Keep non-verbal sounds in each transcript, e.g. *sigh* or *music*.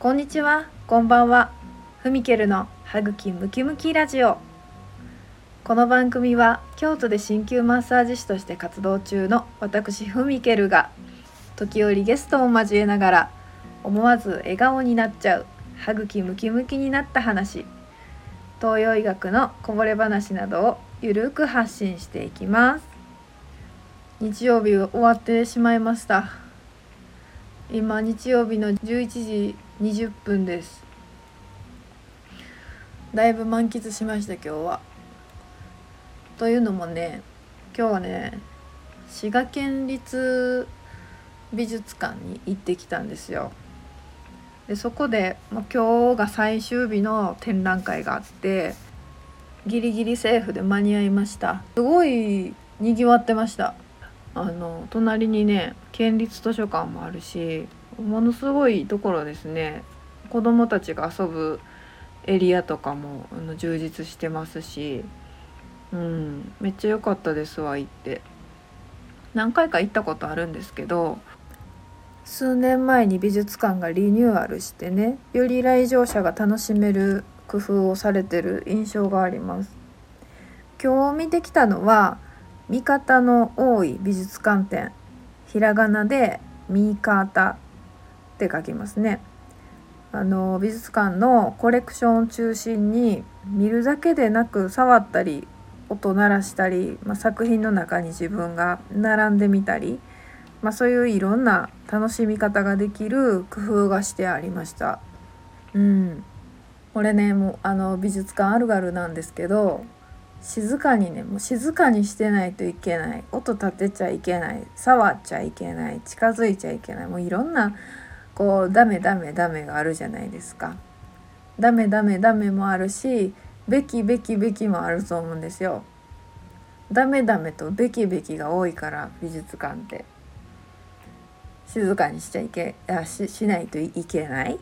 こんにちは、こんばんは。ふみけるの歯茎ムキムキラジオ。この番組は京都で鍼灸マッサージ師として活動中の私ふみけるが時折ゲストを交えながら思わず笑顔になっちゃう歯茎ムキムキになった話東洋医学のこぼれ話などをゆるく発信していきます日曜日終わってしまいました今日曜日の11時20分です。だいぶ満喫しました今日は。というのもね今日はね滋賀県立美術館に行ってきたんですよ。でそこで、まあ、今日が最終日の展覧会があってギリギリセーフで間に合いました。すごいにぎわってました。あの隣にね県立図書館もあるしものすごいところですね。子どもたちが遊ぶエリアとかもあの充実してますし、うん、めっちゃ良かったですわ行って。何回か行ったことあるんですけど数年前に美術館がリニューアルしてねより来場者が楽しめる工夫をされてる印象があります。今日見てきたのは見方の多い美術館展ひらがなで「見方」って書きますね。あの美術館のコレクションを中心に見るだけでなく触ったり音鳴らしたり、まあ、作品の中に自分が並んでみたり、まあ、そういういろんな楽しみ方ができる工夫がしてありました。うん、これねもうあの美術館あるあるなんですけど静かにねもう静かにしてないといけない。音立てちゃいけない。触っちゃいけない。近づいちゃいけない。もういろんなこうダメダメダメがあるじゃないですか。ダメダメダメもあるしべきべきべきもあると思うんですよ。ダメダメとべきべきが多いから美術館って静かにしちゃいけあししないといけない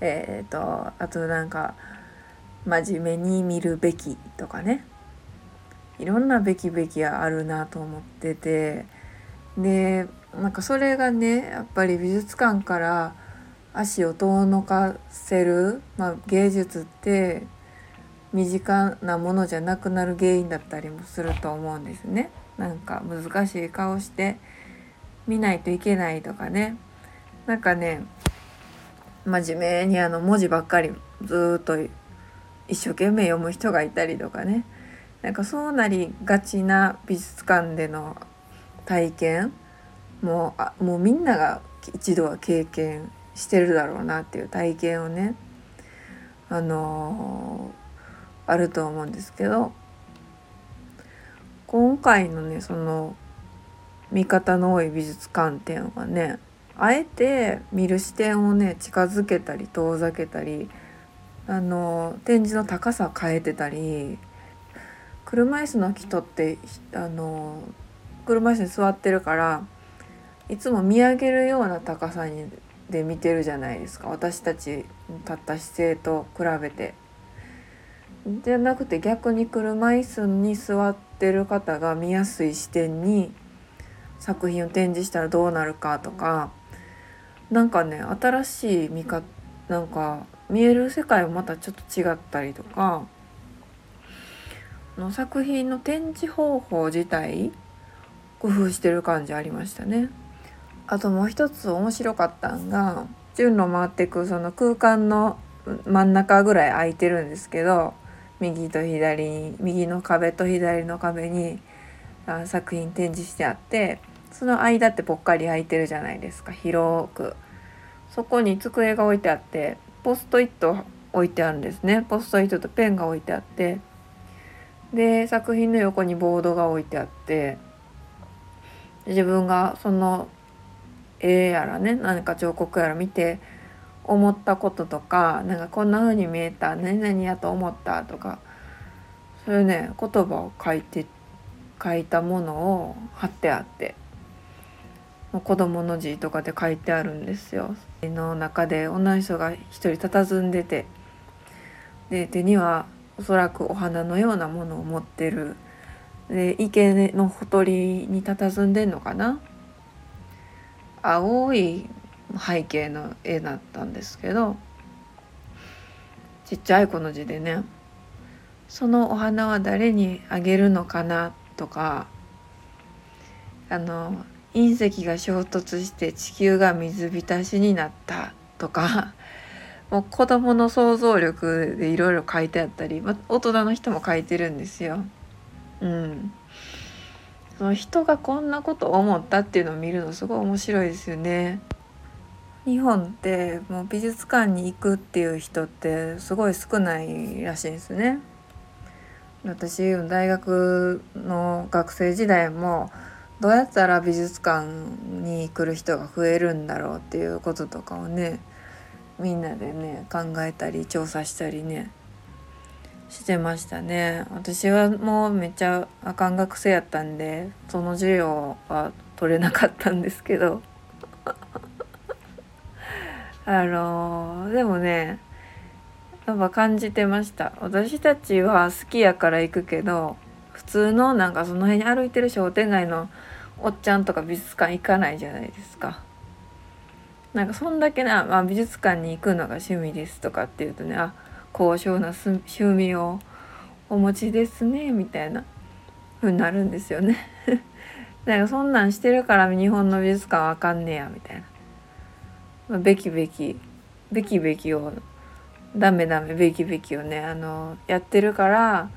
えっ、ー、とあとなんか真面目に見るべきとかねいろんなべきべきあるなと思っててでなんかそれがねやっぱり美術館から足を遠のかせる、まあ、芸術って身近なものじゃなくなる原因だったりもすると思うんですね。なんか難しい顔して見ないといけないとかねなんかね真面目にあの文字ばっかりずっと一生懸命読む人がいたりとかねなんかそうなりがちな美術館での体験もうあもうみんなが一度は経験してるだろうなっていう体験をねあのー、あると思うんですけど今回のねその見方の多い美術館展はねあえて見る視点をね近づけたり遠ざけたりあの展示の高さ変えてたり車椅子の人ってあの車椅子に座ってるからいつも見上げるような高さにで見てるじゃないですか私たち立った姿勢と比べて。じゃなくて逆に車椅子に座ってる方が見やすい視点に作品を展示したらどうなるかとかなんかね新しい見方なんか見える世界もまたちょっと違ったりとかの作品の展示方法自体工夫してる感じありましたね。あともう一つ面白かったんが順路回ってくその空間の真ん中ぐらい空いてるんですけど右と左に右の壁と左の壁にあ作品展示してあってその間ってぽっかり空いてるじゃないですか広く。そこに机が置いてあってポストイット置いてあるんですね。ポストイットとペンが置いてあって。で作品の横にボードが置いてあって。自分がその絵やらね何か彫刻やら見て思ったこととかなんかこんな風に見えた何々やと思ったとかそういうね言葉を書いて書いたものを貼ってあって子供の字とかで書いてあるんですよ。の中で女の人が一人佇んでてで手にはおそらくお花のようなものを持ってるで池のほとりに佇んでんのかな？青い背景の絵だったんですけどちっちゃい子の字でね「そのお花は誰にあげるのかな?」とかあの隕石が衝突して地球が水浸しになったとか *laughs* もう子どもの想像力でいろいろ書いてあったり、ま大人の人も書いてるんですよ。うん、その人がこんなこと思ったっていうのを見るのすごい面白いですよね。日本ってもう美術館に行くっていう人ってすごい少ないらしいんですね。私大学の学生時代もどうやったら美術館に来る人が増えるんだろうっていうこととかをねみんなでね考えたり調査したりねしてましたね。私はもうめっちゃあかん学生やったんでその授業は取れなかったんですけど。*laughs* あのでもねやっぱ感じてました。私たちは好きやから行くけど普通のなんかその辺に歩いてる商店街のおっちゃんとか美術館行かないじゃないですか。なんかそんだけな、まあ、美術館に行くのが趣味ですとかっていうとねあ高尚な趣味をお持ちですねみたいな風になるんですよね。*laughs* なんかそんなんしてるから日本の美術館わかんねえやみたいな。まあ、べきべきべきべきをダメダメべきべきをねあのやってるから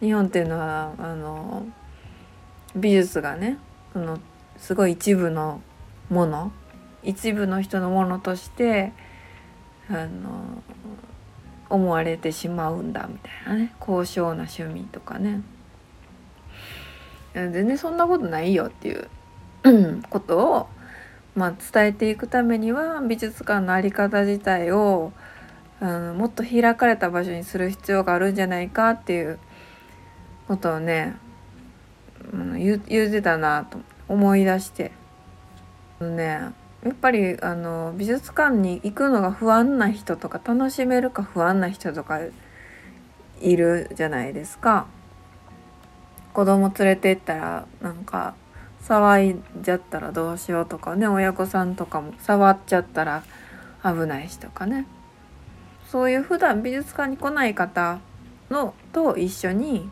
日本っていうのはあの美術がねそのすごい一部のもの一部の人のものとしてあの思われてしまうんだみたいなね。高尚な趣味とかね。全然そんなことないよっていう *coughs* ことを、まあ、伝えていくためには美術館の在り方自体をあのもっと開かれた場所にする必要があるんじゃないかっていうことをね、う、言うてたなと思い出して。ねやっぱりあの美術館に行くのが不安な人とか楽しめるか不安な人とかいるじゃないですか。子供連れてったらなんか騒いじゃったらどうしようとかね親御さんとかも触っちゃったら危ないしとかねそういう普段美術館に来ない方のと一緒に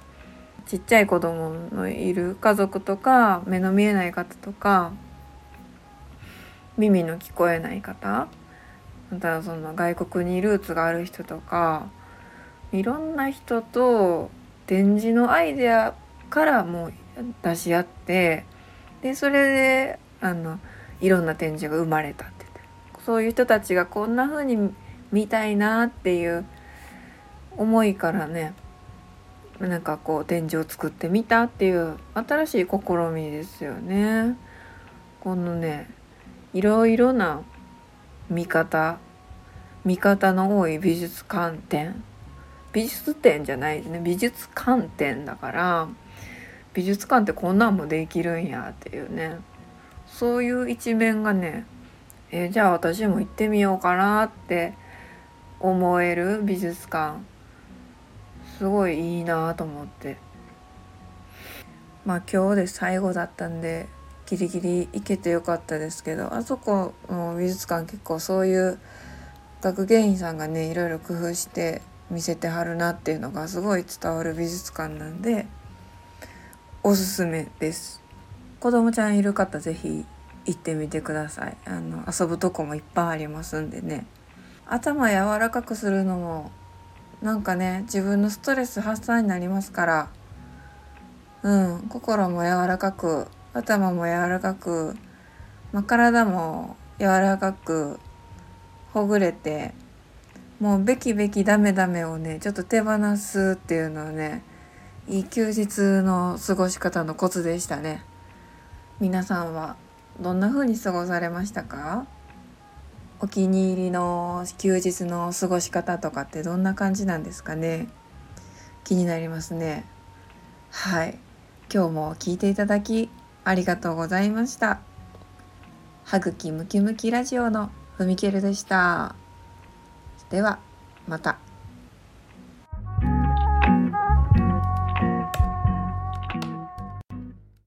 ちっちゃい子供のいる家族とか目の見えない方とか耳の聞こえない方またその外国にルーツがある人とかいろんな人と展示のアイデアからもう出し合ってでそれであのいろんな展示が生まれたってそういう人たちがこんな風に見たいなっていう思いからねなんかこう展示を作ってみたっていう新しい試みですよね。このねいろいろな見方見方の多い美術観点。美術展じゃないですね。美術観点だから美術館ってこんなんもできるんやっていうね。そういう一面がねえー、じゃあ私も行ってみようかなって思える美術館。すごいいいなと思って。まあ今日で最後だったんでギリギリ行けてよかったですけどあそこの美術館結構そういう学芸員さんがねいろいろ工夫して見せてはるなっていうのがすごい伝わる美術館なんでおすすめです。子供ちゃんいる方是非行ってみてください。あの遊ぶとこもいっぱいありますんでね。頭柔らかくするのもなんかね自分のストレス発散になりますからうん心も柔らかく頭も柔らかく、まあ、体も柔らかくほぐれてもうべきべきダメダメをねちょっと手放すっていうのはねいい休日の過ごし方のコツでしたね。皆さんはどんな風に過ごされましたか？お気に入りの休日の過ごし方とかってどんな感じなんですかね？気になりますね。はい。今日も聞いていただきありがとうございました。歯茎ムキムキラジオのふみけるでした。ではまた。